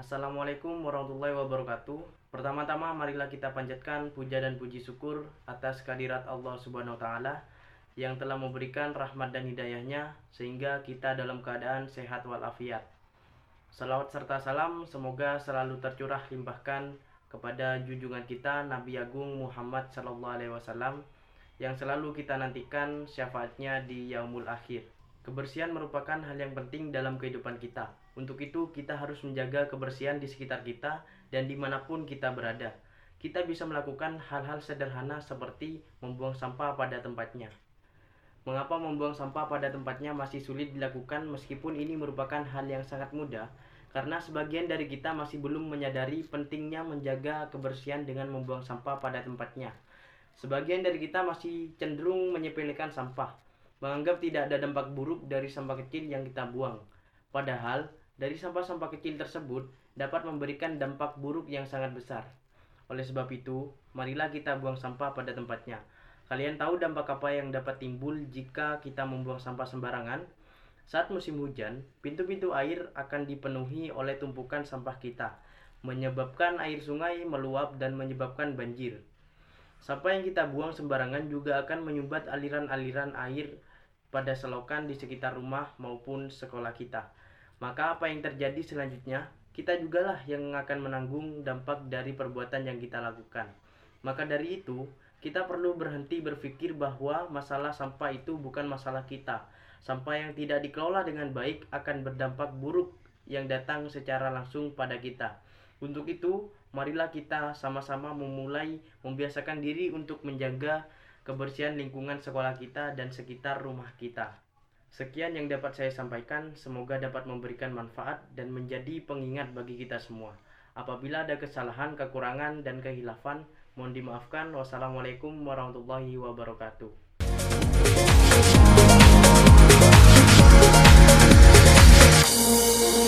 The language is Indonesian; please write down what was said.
Assalamualaikum warahmatullahi wabarakatuh. Pertama-tama marilah kita panjatkan puja dan puji syukur atas kehadirat Allah Subhanahu wa taala yang telah memberikan rahmat dan hidayahnya sehingga kita dalam keadaan sehat walafiat. Salawat serta salam semoga selalu tercurah limpahkan kepada junjungan kita Nabi Agung Muhammad Sallallahu Alaihi Wasallam yang selalu kita nantikan syafaatnya di yaumul akhir. Kebersihan merupakan hal yang penting dalam kehidupan kita. Untuk itu, kita harus menjaga kebersihan di sekitar kita dan di mana pun kita berada. Kita bisa melakukan hal-hal sederhana seperti membuang sampah pada tempatnya. Mengapa membuang sampah pada tempatnya masih sulit dilakukan meskipun ini merupakan hal yang sangat mudah? Karena sebagian dari kita masih belum menyadari pentingnya menjaga kebersihan dengan membuang sampah pada tempatnya. Sebagian dari kita masih cenderung menyepelekan sampah, menganggap tidak ada dampak buruk dari sampah kecil yang kita buang. Padahal, dari sampah-sampah kecil tersebut dapat memberikan dampak buruk yang sangat besar. Oleh sebab itu, marilah kita buang sampah pada tempatnya. Kalian tahu dampak apa yang dapat timbul jika kita membuang sampah sembarangan? Saat musim hujan, pintu-pintu air akan dipenuhi oleh tumpukan sampah kita, menyebabkan air sungai meluap dan menyebabkan banjir. Sampah yang kita buang sembarangan juga akan menyumbat aliran-aliran air pada selokan di sekitar rumah maupun sekolah kita. Maka apa yang terjadi selanjutnya, kita jugalah yang akan menanggung dampak dari perbuatan yang kita lakukan. Maka dari itu, kita perlu berhenti berpikir bahwa masalah sampah itu bukan masalah kita. Sampah yang tidak dikelola dengan baik akan berdampak buruk yang datang secara langsung pada kita. Untuk itu, marilah kita sama-sama memulai membiasakan diri untuk menjaga kebersihan lingkungan sekolah kita dan sekitar rumah kita. Sekian yang dapat saya sampaikan, semoga dapat memberikan manfaat dan menjadi pengingat bagi kita semua. Apabila ada kesalahan, kekurangan, dan kehilafan, mohon dimaafkan. Wassalamualaikum warahmatullahi wabarakatuh.